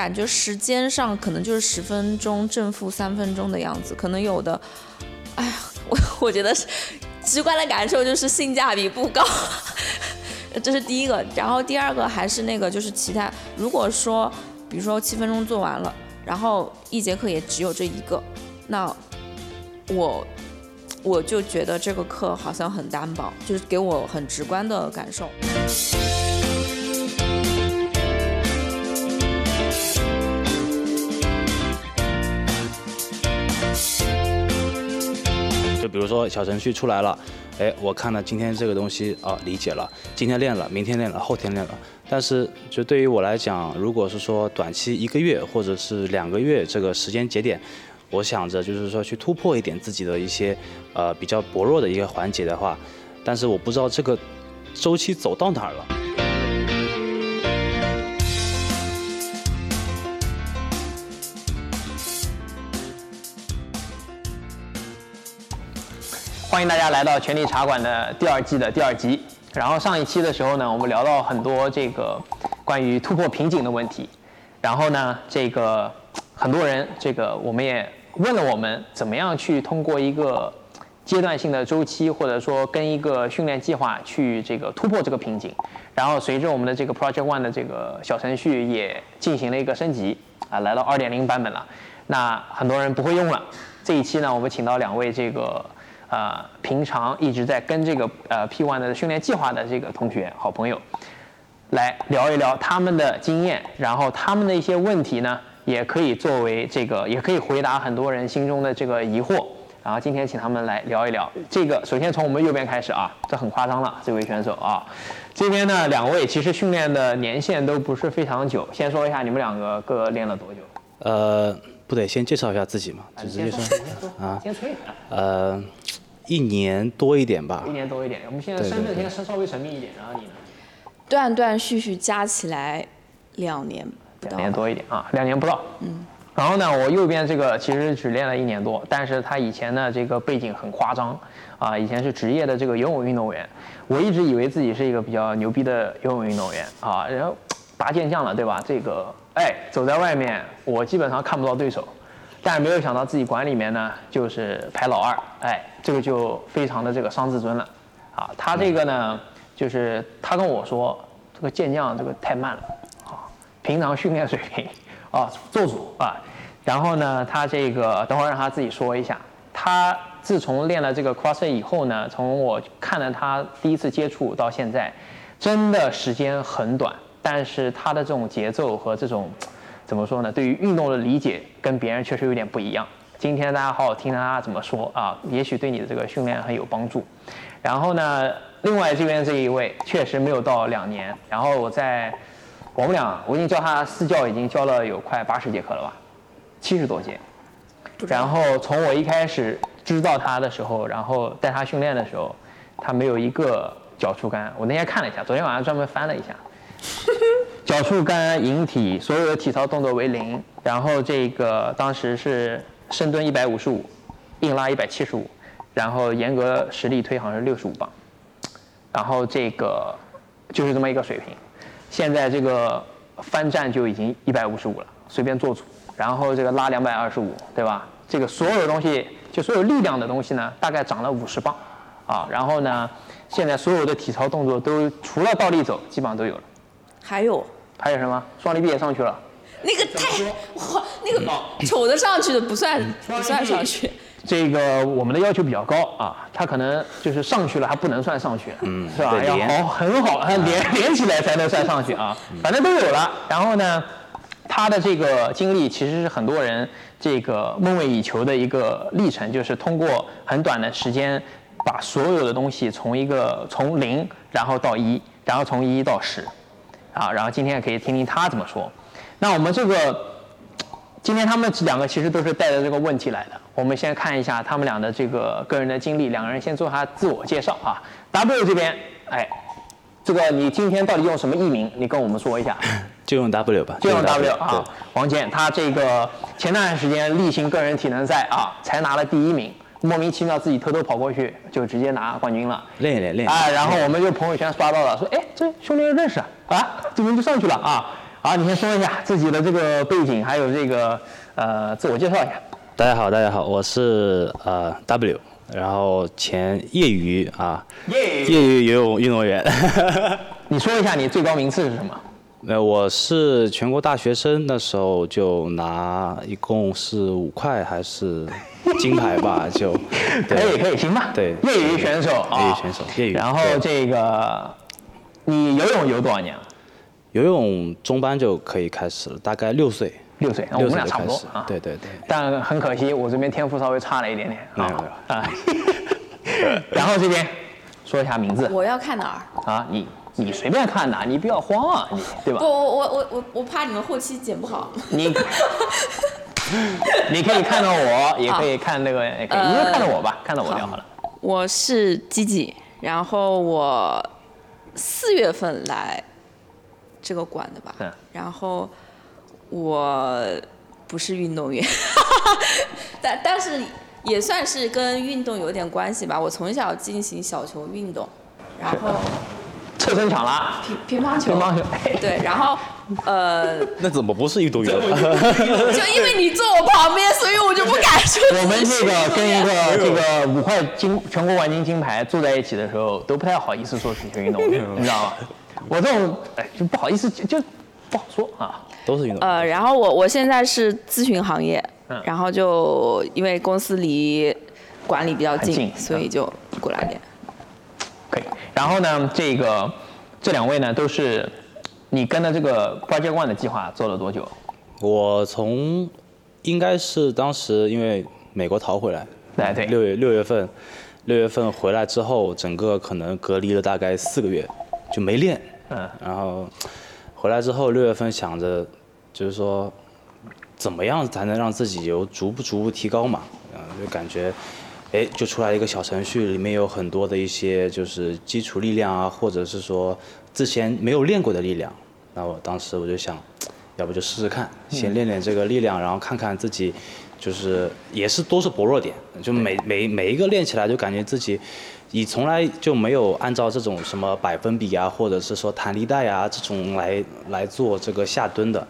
感觉时间上可能就是十分钟正负三分钟的样子，可能有的，哎呀，我我觉得直观的感受就是性价比不高，这是第一个。然后第二个还是那个就是其他，如果说比如说七分钟做完了，然后一节课也只有这一个，那我我就觉得这个课好像很单薄，就是给我很直观的感受。比如说小程序出来了，哎，我看了今天这个东西啊，理解了，今天练了，明天练了，后天练了。但是就对于我来讲，如果是说短期一个月或者是两个月这个时间节点，我想着就是说去突破一点自己的一些呃比较薄弱的一个环节的话，但是我不知道这个周期走到哪儿了。欢迎大家来到权力茶馆的第二季的第二集。然后上一期的时候呢，我们聊到很多这个关于突破瓶颈的问题。然后呢，这个很多人这个我们也问了我们怎么样去通过一个阶段性的周期，或者说跟一个训练计划去这个突破这个瓶颈。然后随着我们的这个 Project One 的这个小程序也进行了一个升级啊，来到二点零版本了。那很多人不会用了。这一期呢，我们请到两位这个。呃，平常一直在跟这个呃 P1 的训练计划的这个同学、好朋友，来聊一聊他们的经验，然后他们的一些问题呢，也可以作为这个，也可以回答很多人心中的这个疑惑。然后今天请他们来聊一聊这个。首先从我们右边开始啊，这很夸张了，这位选手啊，这边呢两位其实训练的年限都不是非常久。先说一下你们两个各练了多久？呃，不对先介绍一下自己嘛，就直接说啊，先吹。呃。一年多一点吧，一年多一点。我们现在身份现在稍稍微神秘一点，然后你呢？断断续续加起来两年，两年多一点啊，两年不到。嗯。然后呢，我右边这个其实只练了一年多，但是他以前的这个背景很夸张啊，以前是职业的这个游泳运动员。我一直以为自己是一个比较牛逼的游泳运动员啊，然后拔剑将了，对吧？这个哎，走在外面我基本上看不到对手。但是没有想到自己馆里面呢，就是排老二，哎，这个就非常的这个伤自尊了，啊，他这个呢，就是他跟我说，这个健将这个太慢了，啊，平常训练水平，啊，做主啊，然后呢，他这个等会儿让他自己说一下，他自从练了这个 CrossFit 以后呢，从我看了他第一次接触到现在，真的时间很短，但是他的这种节奏和这种。怎么说呢？对于运动的理解跟别人确实有点不一样。今天大家好好听听他怎么说啊，也许对你的这个训练很有帮助。然后呢，另外这边这一位确实没有到两年。然后我在我们俩，我已经教他私教已经教了有快八十节课了吧，七十多节。然后从我一开始知道他的时候，然后带他训练的时候，他没有一个脚触杆。我那天看了一下，昨天晚上专门翻了一下。脚触杆、引体，所有的体操动作为零。然后这个当时是深蹲一百五十五，硬拉一百七十五，然后严格实力推好像是六十五磅。然后这个就是这么一个水平。现在这个翻站就已经一百五十五了，随便做主。然后这个拉两百二十五，对吧？这个所有的东西，就所有力量的东西呢，大概涨了五十磅。啊，然后呢，现在所有的体操动作都除了倒立走，基本上都有了。还有。还有什么双立臂也上去了？那个太哇，那个丑的上去的不算不算上去。这个我们的要求比较高啊，他可能就是上去了还不能算上去，嗯，是吧？要好很好，连连起来才能算上去啊。反正都有了。然后呢，他的这个经历其实是很多人这个梦寐以求的一个历程，就是通过很短的时间把所有的东西从一个从零然后到一，然后从一到十。啊，然后今天也可以听听他怎么说。那我们这个今天他们两个其实都是带着这个问题来的。我们先看一下他们俩的这个个人的经历，两个人先做下自我介绍啊。W 这边，哎，这个你今天到底用什么艺名？你跟我们说一下。就用 W 吧。就用 W 啊。王健，他这个前段时间例行个人体能赛啊，才拿了第一名。莫名其妙自己偷偷跑过去就直接拿冠军了，练一练练。哎，然后我们就朋友圈刷到了，说哎这兄弟认识啊，啊，这边就上去了啊。好，你先说一下自己的这个背景，还有这个呃自我介绍一下。大家好，大家好，我是呃 W，然后前业余啊，耶业余游泳运动员。你说一下你最高名次是什么？呃，我是全国大学生，那时候就拿一共是五块还是金牌吧，就 可以可以，行吧。对业余选手啊，业余选手业余然后这个你游泳游多少年了？游泳中班就可以开始了，大概六岁，六岁，那我们俩差不多。对对对，但很可惜，我这边天赋稍微差了一点点。没有啊没有啊。然后这边说一下名字我要看哪儿？啊，你你随便看哪，你不要慌啊，你对吧不，？我我我我我怕你们后期剪不好。你 你可以看到我，也可以看那个，也可以，你就看到我吧，看到我就好了。我是吉吉，然后我四月份来这个馆的吧，嗯然后我不是运动员，但但是也算是跟运动有点关系吧。我从小进行小球运动，然后侧身抢啦，乒乒乓球，乒乓球，对，然后呃，那怎么不是运动员？就因为你坐我旁边，所以我就不敢说我们这个跟一个这个五块金全国冠军金牌坐在一起的时候，都不太好意思说体育运动员，你知道吗？我这种哎就不好意思，就就不好说啊。都是运动员。呃，然后我我现在是咨询行业，嗯然后就因为公司离管理比较近，近所以就过来练。然后呢，这个这两位呢都是你跟的这个 Project One 的计划做了多久？我从应该是当时因为美国逃回来，哎对六月六月份，六月份回来之后，整个可能隔离了大概四个月，就没练。嗯，然后回来之后，六月份想着就是说，怎么样才能让自己有逐步逐步提高嘛？嗯，就感觉，哎，就出来一个小程序，里面有很多的一些就是基础力量啊，或者是说之前没有练过的力量。那我当时我就想，要不就试试看，先练练这个力量，然后看看自己，就是也是都是薄弱点，就每每每一个练起来就感觉自己，你从来就没有按照这种什么百分比啊，或者是说弹力带啊这种来来做这个下蹲的，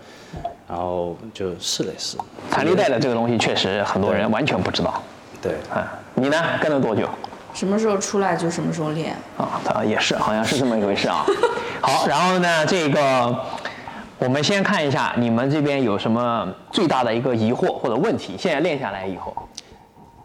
然后就试了试。弹力带的这个东西确实很多人完全不知道。对，啊，你呢？跟了多久？什么时候出来就什么时候练。啊，他也是，好像是这么一回事啊。好，然后呢，这个我们先看一下你们这边有什么最大的一个疑惑或者问题。现在练下来以后，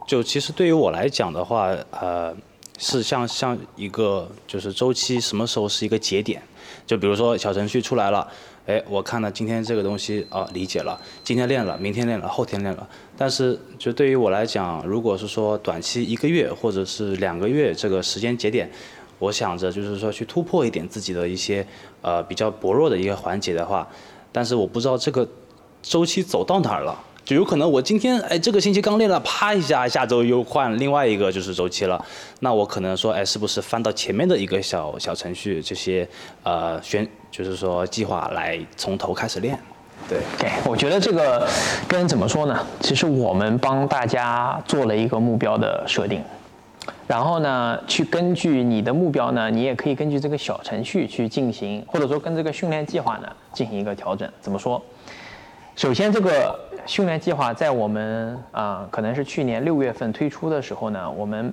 就其实对于我来讲的话，呃，是像像一个就是周期，什么时候是一个节点？就比如说小程序出来了，哎，我看到今天这个东西啊，理解了，今天练了，明天练了，后天练了。但是就对于我来讲，如果是说短期一个月或者是两个月这个时间节点，我想着就是说去突破一点自己的一些呃比较薄弱的一个环节的话，但是我不知道这个周期走到哪儿了。就有可能我今天哎这个星期刚练了，啪一下，下周又换另外一个就是周期了。那我可能说哎是不是翻到前面的一个小小程序这些呃选就是说计划来从头开始练？对，我觉得这个跟怎么说呢？其实我们帮大家做了一个目标的设定，然后呢，去根据你的目标呢，你也可以根据这个小程序去进行，或者说跟这个训练计划呢进行一个调整。怎么说？首先，这个训练计划在我们啊、呃可能是去年六月份推出的时候呢，我们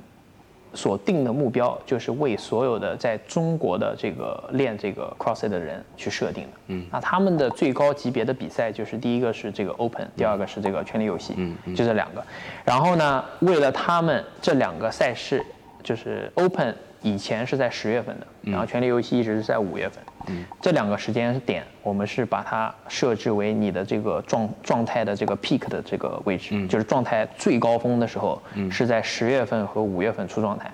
所定的目标就是为所有的在中国的这个练这个 CrossFit 的人去设定的。嗯，那他们的最高级别的比赛就是第一个是这个 Open，第二个是这个权力游戏，嗯，就这两个。然后呢，为了他们这两个赛事，就是 Open 以前是在十月份的，然后权力游戏一直是在五月份。嗯，这两个时间点，我们是把它设置为你的这个状状态的这个 peak 的这个位置，就是状态最高峰的时候，是在十月份和五月份出状态。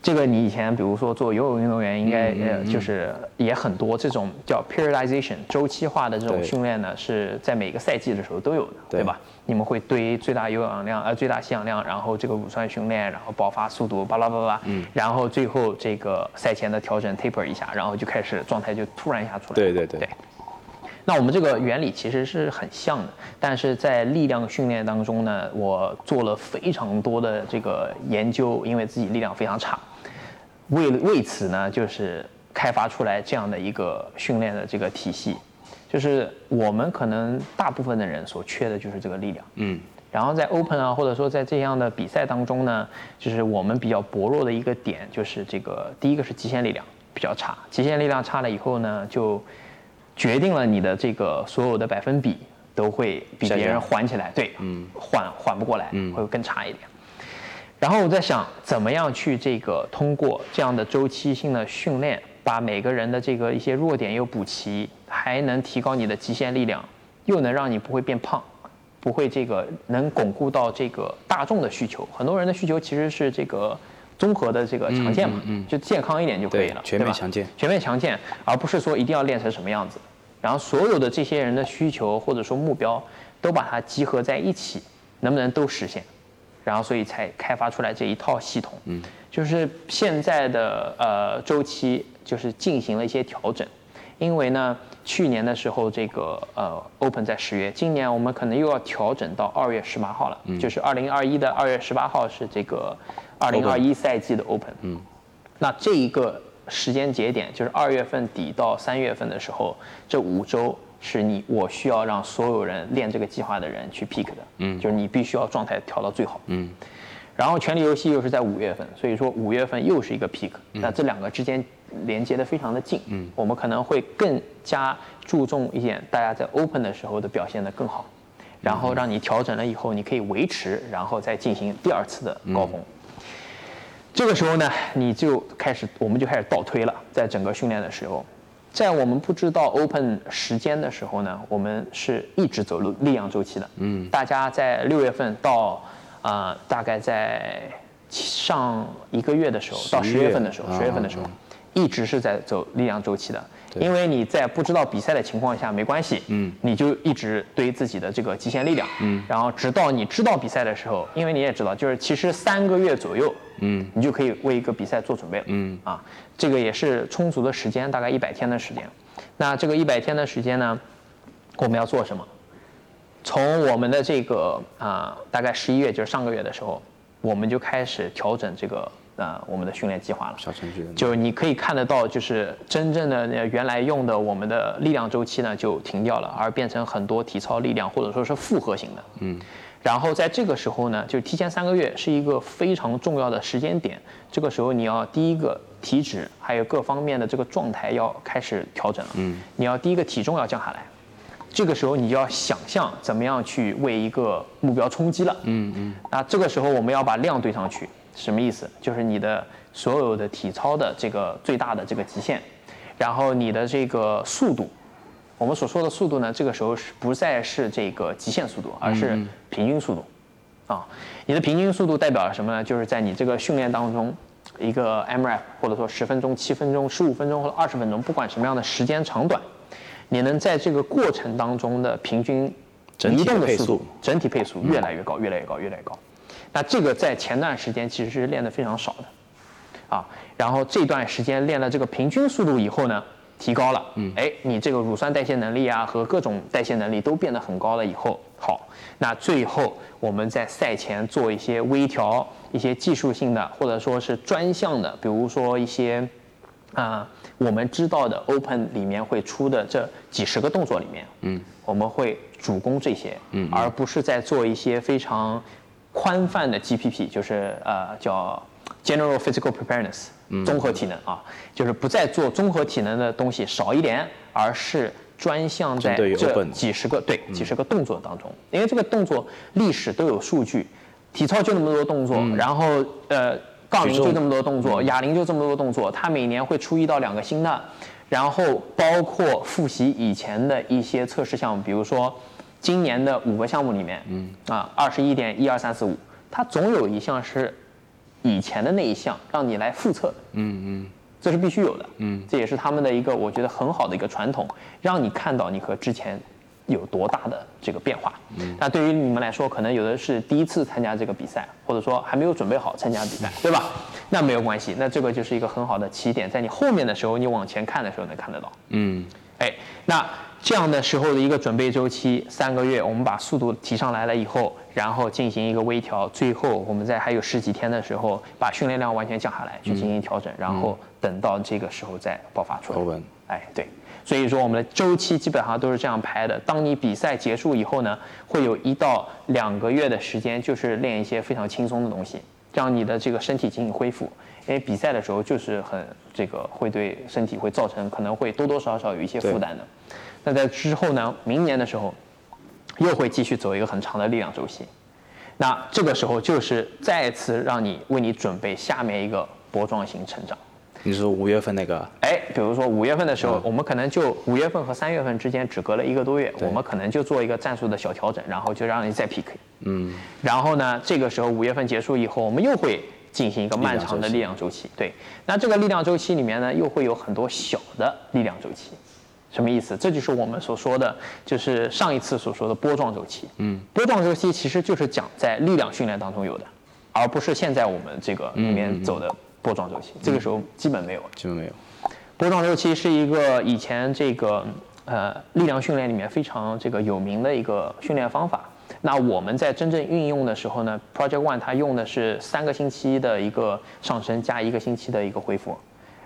这个你以前比如说做游泳运动员，应该呃就是也很多这种叫 periodization 周期化的这种训练呢，是在每个赛季的时候都有的，对。对吧？你们会堆最大有氧量，呃，最大吸氧量，然后这个乳酸训练，然后爆发速度，巴拉巴拉，嗯，然后最后这个赛前的调整 taper 一下，然后就开始状态就突然一下出来，对对对。对。那我们这个原理其实是很像的，但是在力量训练当中呢，我做了非常多的这个研究，因为自己力量非常差，为了为此呢，就是开发出来这样的一个训练的这个体系。就是我们可能大部分的人所缺的就是这个力量。嗯，然后在 Open 啊，或者说在这样的比赛当中呢，就是我们比较薄弱的一个点，就是这个第一个是极限力量比较差，极限力量差了以后呢，就决定了你的这个所有的百分比都会比别人缓起来，对，嗯，缓缓不过来，嗯会更差一点。然后我在想，怎么样去这个通过这样的周期性的训练，把每个人的这个一些弱点又补齐，还能提高你的极限力量，又能让你不会变胖，不会这个能巩固到这个大众的需求。很多人的需求其实是这个综合的这个强健嘛，嗯嗯嗯就健康一点就可以了，，全面强健。全面强健，而不是说一定要练成什么样子。然后所有的这些人的需求或者说目标，都把它集合在一起，能不能都实现？然后所以才开发出来这一套系统。嗯，就是现在的呃周期就是进行了一些调整，因为呢去年的时候这个呃 Open 在十月，今年我们可能又要调整到二月十八号了，就是二零二一的二月十八号是这个二零二一赛季的 Open。嗯，那这一个时间节点就是二月份底到三月份的时候，这五周是你我需要让所有人练这个计划的人去 pick 的，嗯。就是你必须要状态调到最好，嗯，然后权力游戏又是在五月份，所以说五月份又是一个 pick、那嗯这两个之间连接的非常的近，嗯，我们可能会更加注重一点大家在 open 的时候的表现的更好，然后让你调整了以后，你可以维持，然后再进行第二次的高峰。这个时候呢，你就开始，我们就开始倒推了，在整个训练的时候，在我们不知道 open 时间的时候呢，我们是一直走力力量周期的。嗯，大家在六月份到啊、呃大概在上一个月的时候，到十11月份的时候，啊十月份的时候，一直是在走力量周期的。对。因为你在不知道比赛的情况下没关系，嗯，你就一直堆自己的这个极限力量，嗯，然后直到你知道比赛的时候，因为你也知道，就是其实三个月左右，嗯，你就可以为一个比赛做准备了，嗯。啊，这个也是充足的时间，大概一百天的时间。那这个一百天的时间呢，我们要做什么？从我们的这个啊、大概十一月，就是上个月的时候，我们就开始调整这个呃我们的训练计划了。小程序的就你可以看得到，就是真正的呃原来用的我们的力量周期呢就停掉了，而变成很多体操力量或者说是复合型的。嗯。然后在这个时候呢，就提前三个月是一个非常重要的时间点。这个时候你要第一个体脂还有各方面的这个状态要开始调整了。嗯。你要第一个体重要降下来。这个时候你就要想象怎么样去为一个目标冲击了。嗯嗯那这个时候我们要把量堆上去，什么意思？就是你的所有的体操的这个最大的这个极限，然后你的这个速度，我们所说的速度呢，这个时候是不再是这个极限速度，而是平均速度。啊，你的平均速度代表了什么呢？就是在你这个训练当中，一个 MRAP 或者说十分钟、七分钟、十五分钟或者二十分钟，不管什么样的时间长短，你能在这个过程当中的平均整体移动的速度配速、整体配速越来越高，越来越高，越来越高。那这个在前段时间其实是练得非常少的，啊，然后这段时间练了这个平均速度以后呢，提高了，嗯，哎，你这个乳酸代谢能力啊和各种代谢能力都变得很高了以后，好，那最后我们在赛前做一些微调，一些技术性的或者说是专项的，比如说一些啊、我们知道的 Open 里面会出的这几十个动作里面，嗯，我们会主攻这些，嗯而不是在做一些非常宽泛的 GPP，就是呃叫 General Physical Preparedness，综合体能啊，就是不再做综合体能的东西少一点，而是专项在这几十个对几十个动作当中，因为这个动作历史都有数据，体操就那么多动作，然后呃杠铃就这么多动作，哑铃就这么多动作，它每年会出一到两个新的，然后包括复习以前的一些测试项目，比如说今年的五个项目里面，嗯啊二十一点一二三四五，它总有一项是以前的那一项让你来复测的，嗯嗯这是必须有的，嗯，这也是他们的一个我觉得很好的一个传统，让你看到你和之前有多大的这个变化。嗯，那对于你们来说，可能有的是第一次参加这个比赛，或者说还没有准备好参加比赛，对吧？那没有关系，那这个就是一个很好的起点，在你后面的时候，你往前看的时候能看得到。嗯哎，那这样的时候的一个准备周期三个月，我们把速度提上来了以后，然后进行一个微调，最后我们在还有十几天的时候，把训练量完全降下来，去进行调整，然后等到这个时候再爆发出来。哎，对，所以说我们的周期基本上都是这样排的。当你比赛结束以后呢，会有一到两个月的时间，就是练一些非常轻松的东西，让你的这个身体进行恢复。因为比赛的时候就是很这个会对身体会造成可能会多多少少有一些负担的。那在之后呢，明年的时候又会继续走一个很长的力量周期。那这个时候就是再次让你为你准备下面一个波状型成长。你说五月份那个？哎，比如说五月份的时候，我们可能就五月份和三月份之间只隔了一个多月，我们可能就做一个战术的小调整，然后就让你再 PK。嗯。然后呢，这个时候五月份结束以后，我们又会进行一个漫长的力量周期。对。那这个力量周期里面呢，又会有很多小的力量周期。什么意思？这就是我们所说的，就是上一次所说的波状周期。嗯。波状周期其实就是讲在力量训练当中有的，而不是现在我们这个里面走的。波状周期，这个时候基本没有，基本没有。波状周期是一个以前这个呃力量训练里面非常这个有名的一个训练方法。那我们在真正运用的时候呢，Project One 它用的是三个星期的一个上升加一个星期的一个恢复，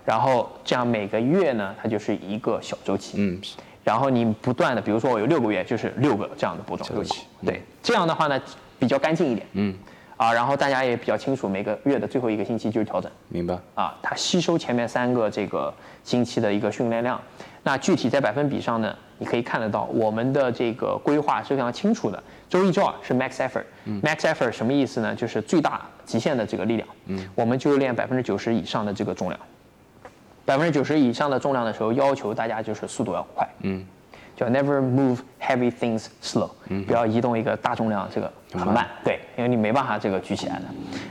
然后这样每个月呢它就是一个小周期。嗯。然后你不断的，比如说我有六个月，就是六个这样的波动周期。对，这样的话呢比较干净一点。嗯。啊，然后大家也比较清楚，每个月的最后一个星期就是调整。明白。啊，它吸收前面三个这个星期的一个训练量。那具体在百分比上呢，你可以看得到，我们的这个规划是非常清楚的。周一、周二是 max effort。max effort 什么意思呢？就是最大极限的这个力量。嗯。我们就练百分之九十以上的这个重量。百分之九十以上的重量的时候，要求大家就是速度要快。嗯。叫 never move heavy things slow，嗯不要移动一个大重量，这个很慢，对，因为你没办法这个举起来的。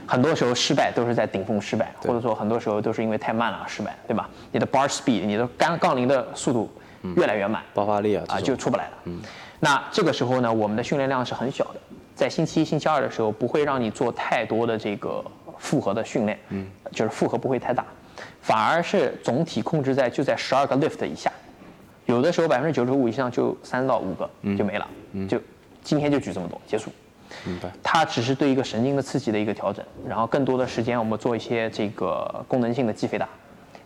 很多时候失败都是在顶峰失败，或者说很多时候都是因为太慢了失败，对吧？你的 bar speed，你的杠杠铃的速度越来越慢，爆发力啊啊就出不来了。嗯那这个时候呢，我们的训练量是很小的，在星期一、星期二的时候不会让你做太多的这个复合的训练，嗯，就是负荷不会太大，反而是总体控制在就在十二个 lift 以下。有的时候百分之九十五以上就三到五个就没了，就今天就举这么多结束。明白。它只是对一个神经的刺激的一个调整，然后更多的时间我们做一些这个功能性的肌肥大，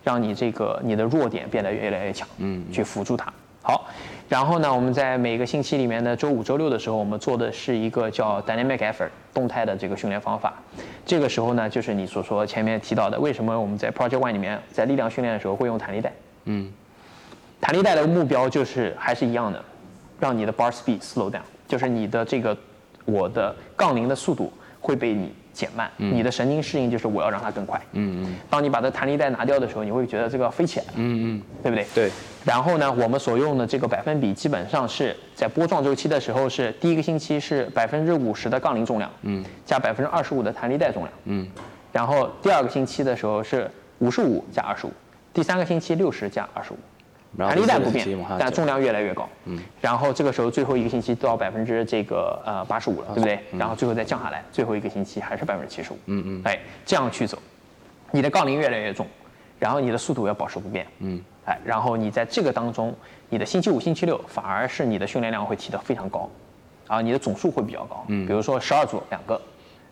让你这个你的弱点变得越来越强，嗯，去辅助它。好，然后呢，我们在每个星期里面的周五、周六的时候，我们做的是一个叫 dynamic effort 动态的这个训练方法。这个时候呢，就是你所说前面提到的，为什么我们在 Project One 里面在力量训练的时候会用弹力带？嗯。弹力带的目标就是还是一样的，让你的 bar speed slow down，就是你的这个我的杠铃的速度会被你减慢，你的神经适应就是我要让它更快。嗯嗯。当你把这弹力带拿掉的时候，你会觉得这个飞起来了。嗯嗯。对不对？对。然后呢，我们所用的这个百分比基本上是在波状周期的时候是第一个星期是百分之五十的杠铃重量，嗯，加百分之二十五的弹力带重量，嗯，然后第二个星期的时候是五十五加二十五，第三个星期六十加二十五。弹力带不变，但重量越来越高。嗯，然后这个时候最后一个星期到百分之这个呃八十五了，对不对？然后最后再降下来，最后一个星期还是百分之七十五。嗯嗯，哎，这样去走，你的杠铃越来越重，然后你的速度要保持不变。嗯，哎，然后你在这个当中，你的星期五、星期六反而是你的训练量会提得非常高，啊，你的总数会比较高。嗯，比如说十二组两个，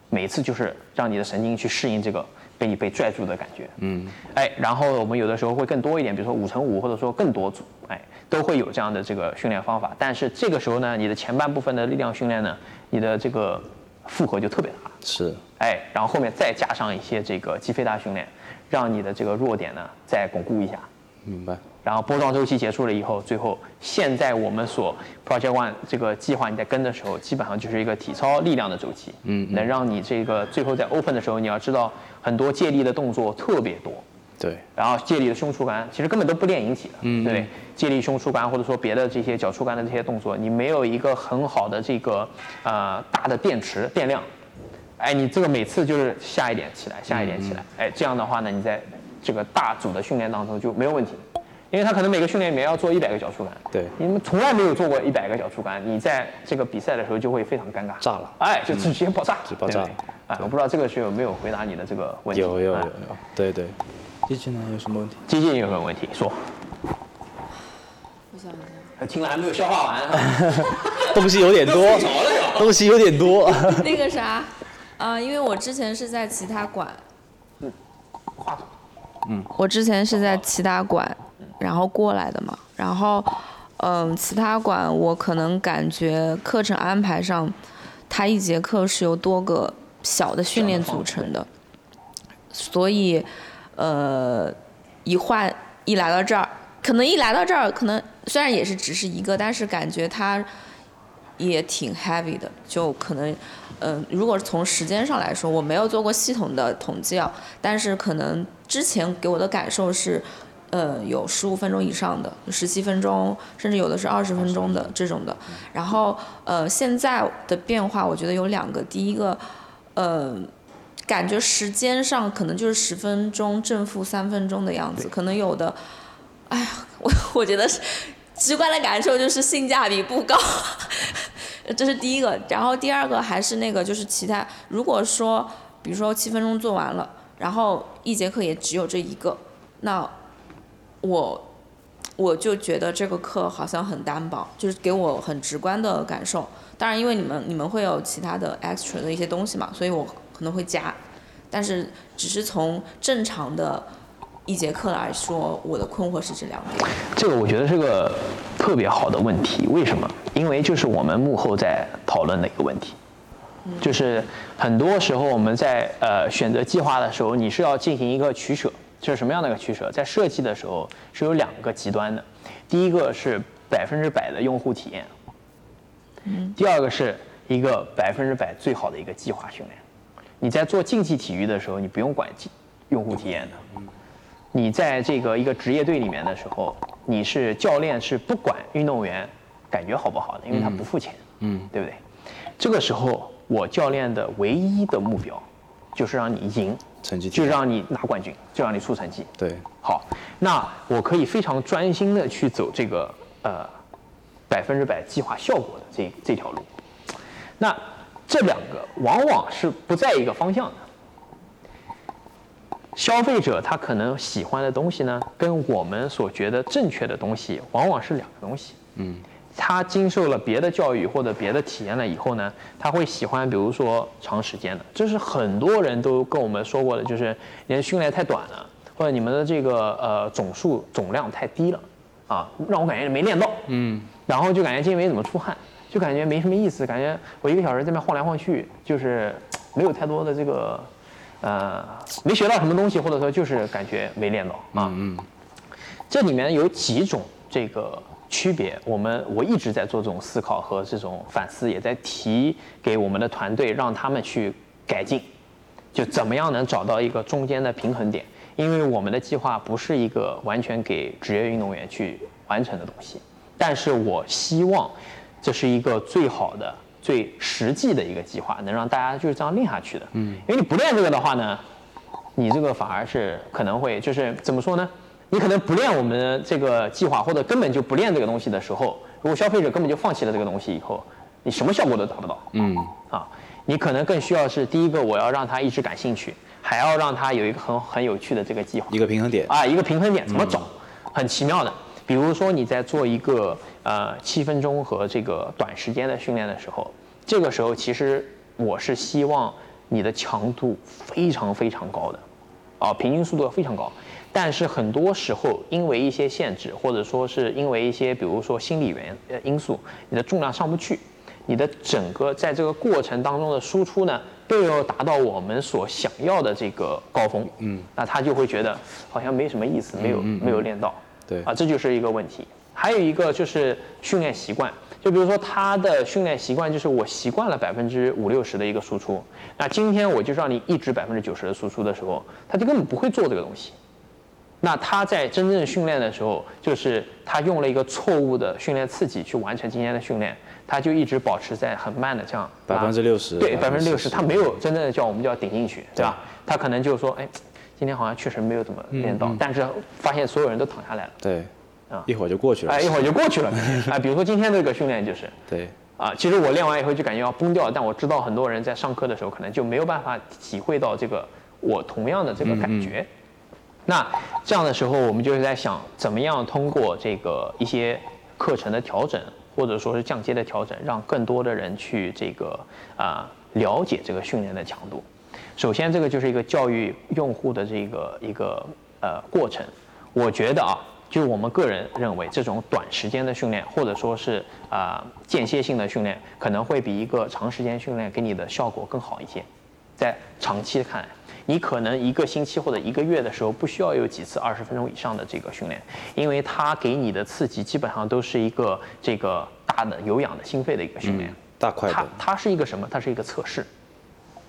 每次就是让你的神经去适应这个。被你被拽住的感觉，嗯，哎，然后我们有的时候会更多一点，比如说五乘五，或者说更多组，哎，都会有这样的这个训练方法。但是这个时候呢，你的前半部分的力量训练呢，你的这个负荷就特别大，是，哎，然后后面再加上一些这个肌肥大训练，让你的这个弱点呢再巩固一下，明白。然后波状周期结束了以后，最后现在我们所 Project One 这个计划你在跟的时候，基本上就是一个体操力量的周期，嗯，能让你这个最后在 Open 的时候，你要知道很多借力的动作特别多，对，然后借力的胸触杆其实根本都不练引体的，嗯，对，借力胸触杆或者说别的这些脚触杆的这些动作，你没有一个很好的这个呃大的电池电量，哎，你这个每次就是下一点起来，下一点起来，哎，这样的话呢，你在这个大组的训练当中就没有问题。因为他可能每个训练里面要做一百个脚触杆，对，你们从来没有做过一百个脚触杆，你在这个比赛的时候就会非常尴尬，炸了，哎，就直接爆炸，直接爆炸，哎，我不知道这个是有没有回答你的这个问题，有有有有，对对，机器呢有什么问题？机器有什么问题？说，我想一下，听了还没有消化完，东西有点多，东西有点多，那个啥，啊，因为我之前是在其他馆，嗯，话筒，嗯，我之前是在其他馆。然后过来的嘛，然后，嗯，其他馆我可能感觉课程安排上，它一节课是由多个小的训练组成的，所以，呃，一换一来到这儿，可能一来到这儿，可能虽然也是只是一个，但是感觉它也挺 heavy 的，就可能。嗯，如果从时间上来说，我没有做过系统的统计啊，但是可能之前给我的感受是，呃，有十五分钟以上的，十七分钟，甚至有的是二十分钟的这种的。然后，呃，现在的变化，我觉得有两个，第一个，呃，感觉时间上可能就是十分钟正负三分钟的样子，可能有的，哎呀，我 我觉得直观的感受就是性价比不高。这是第一个，然后第二个还是那个，就是其他。如果说，比如说七分钟做完了，然后一节课也只有这一个，那我我就觉得这个课好像很单薄，就是给我很直观的感受。当然，因为你们你们会有其他的 extra 的一些东西嘛，所以我可能会加，但是只是从正常的。一节课来说，我的困惑是这两点。这个我觉得是个特别好的问题。为什么？因为就是我们幕后在讨论的一个问题，就是很多时候我们在呃选择计划的时候，你是要进行一个取舍。就是什么样的一个取舍？在设计的时候是有两个极端的，第一个是百分之百的用户体验，嗯，第二个是一个百分之百最好的一个计划训练。你在做竞技体育的时候，你不用管用户体验的。你在这个一个职业队里面的时候，你是教练是不管运动员感觉好不好的，因为他不付钱，嗯，对不对？这个时候我教练的唯一的目标就是让你赢，成绩就让你拿冠军，就让你出成绩。对，好，那我可以非常专心的去走这个呃百分之百计划效果的这这条路。那这两个往往是不在一个方向的。消费者他可能喜欢的东西呢，跟我们所觉得正确的东西往往是两个东西。嗯，他经受了别的教育或者别的体验了以后呢，他会喜欢，比如说长时间的，这是很多人都跟我们说过的，就是你的训练太短了，或者你们的这个呃总数总量太低了，啊，让我感觉没练到。嗯，然后就感觉今天没怎么出汗，就感觉没什么意思，感觉我一个小时在那晃来晃去，就是没有太多的这个。呃，没学到什么东西，或者说就是感觉没练到啊。嗯，这里面有几种这个区别，我们我一直在做这种思考和这种反思，也在提给我们的团队，让他们去改进，就怎么样能找到一个中间的平衡点。因为我们的计划不是一个完全给职业运动员去完成的东西，但是我希望这是一个最好的。最实际的一个计划，能让大家就是这样练下去的。嗯，因为你不练这个的话呢，你这个反而是可能会就是怎么说呢？你可能不练我们这个计划，或者根本就不练这个东西的时候，如果消费者根本就放弃了这个东西以后，你什么效果都达不到。嗯，啊，你可能更需要是第一个，我要让他一直感兴趣，还要让他有一个很很有趣的这个计划。一个平衡点啊，一个平衡点怎么找？很奇妙的。比如说你在做一个呃七分钟和这个短时间的训练的时候，这个时候其实我是希望你的强度非常非常高的，啊，平均速度要非常高。但是很多时候因为一些限制，或者说是因为一些比如说心理原呃因素，你的重量上不去，你的整个在这个过程当中的输出呢，都要达到我们所想要的这个高峰。嗯，那他就会觉得好像没什么意思，没有没有练到。对啊，这就是一个问题。还有一个就是训练习惯，就比如说他的训练习惯就是我习惯了百分之五六十的一个输出，那今天我就让你一直百分之九十的输出的时候，他就根本不会做这个东西。那他在真正训练的时候，就是他用了一个错误的训练刺激去完成今天的训练，他就一直保持在很慢的这样百分之六十，对百分之六十，他没有真正的叫我们叫顶进去，对吧？他可能就是说，哎。今天好像确实没有怎么练到，但是发现所有人都躺下来了。对，啊，一会儿就过去了。哎，一会儿就过去了。啊，比如说今天这个训练就是。对。啊，其实我练完以后就感觉要崩掉，但我知道很多人在上课的时候可能就没有办法体会到这个我同样的这个感觉。那这样的时候，我们就是在想，怎么样通过这个一些课程的调整，或者说是降阶的调整，让更多的人去这个啊了解这个训练的强度。首先，这个就是一个教育用户的这个一个呃过程。我觉得啊，就我们个人认为，这种短时间的训练，或者说是啊间歇性的训练，可能会比一个长时间训练给你的效果更好一些。在长期看来，你可能一个星期或者一个月的时候，不需要有几次二十分钟以上的这个训练，因为它给你的刺激基本上都是一个这个大的有氧的心肺的一个训练。大块的，它它是一个什么？它是一个测试，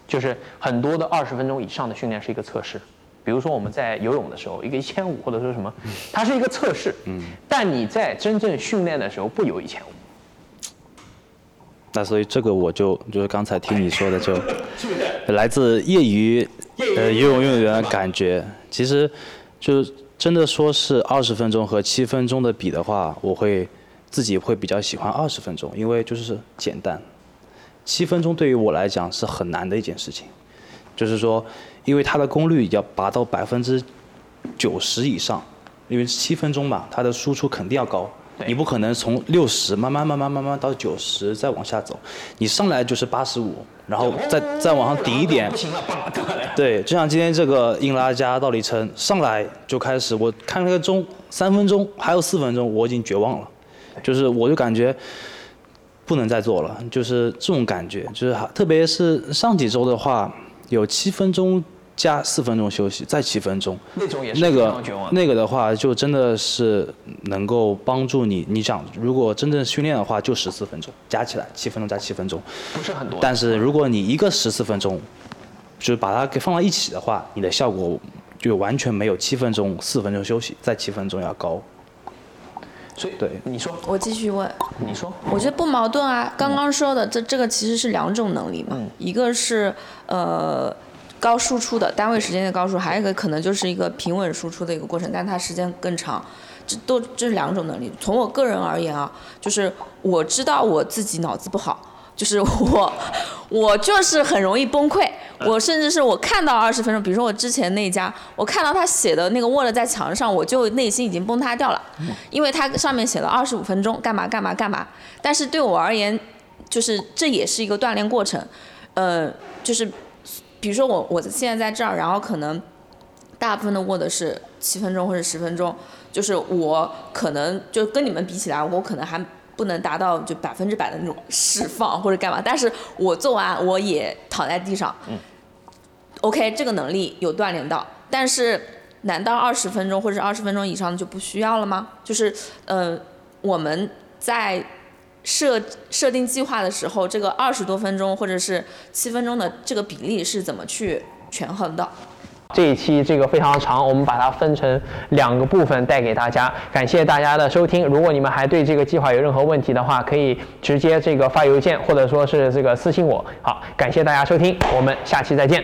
就是很多的二十分钟以上的训练是一个测试。比如说我们在游泳的时候，一个一千五或者说什么，它是一个测试。嗯。但你在真正训练的时候不游一千五。那所以这个我就就是刚才听你说的，就来自业余呃游泳运动员的感觉。其实，就真的说是二十分钟和七分钟的比的话，我会自己会比较喜欢二十分钟，因为就是简单。七分钟对于我来讲是很难的一件事情，就是说，因为它的功率要达到百分之九十以上，因为七分钟嘛，它的输出肯定要高。你不可能从六十慢慢慢慢慢慢到九十再往下走，你上来就是八十五，然后再再往上顶一点。不行了，对，就像今天这个硬拉加倒立撑，上来就开始，我看那个钟，三分钟还有四分钟，我已经绝望了，就是我就感觉不能再做了，就是这种感觉，就是特别是上几周的话，有七分钟。加四分钟休息，再七分钟，那种也是那个那个的话，就真的是能够帮助你。你想，如果真正训练的话，就十四分钟，加起来七分钟加七分钟，不是很多。但是如果你一个十四分钟，就是把它给放到一起的话，你的效果就完全没有七分钟四分钟休息再七分钟要高。所以，对，你说，我继续问，你说，我觉得不矛盾啊。刚刚说的这这个其实是两种能力嘛，一个是呃。高输出的单位时间的高输出，还有一个可能就是一个平稳输出的一个过程，但它时间更长，这都这是两种能力。从我个人而言啊，就是我知道我自己脑子不好，就是我我就是很容易崩溃。我甚至是我看到二十分钟，比如说我之前那家，我看到他写的那个 Word 在墙上，我就内心已经崩塌掉了，因为它上面写了二十五分钟干嘛干嘛干嘛。但是对我而言，就是这也是一个锻炼过程，呃，就是。比如说我我现在在这儿，然后可能大部分的 Word 是七分钟或者十分钟，就是我可能就跟你们比起来，我可能还不能达到就百分之百的那种释放或者干嘛，但是我做完我也躺在地上。嗯。OK，这个能力有锻炼到，但是难道二十分钟或者二十分钟以上就不需要了吗？就是呃我们在。设设定计划的时候，这个二十多分钟或者是七分钟的这个比例是怎么去权衡的？这一期这个非常长，我们把它分成两个部分带给大家。感谢大家的收听。如果你们还对这个计划有任何问题的话，可以直接这个发邮件或者说是这个私信我。好，感谢大家收听，我们下期再见。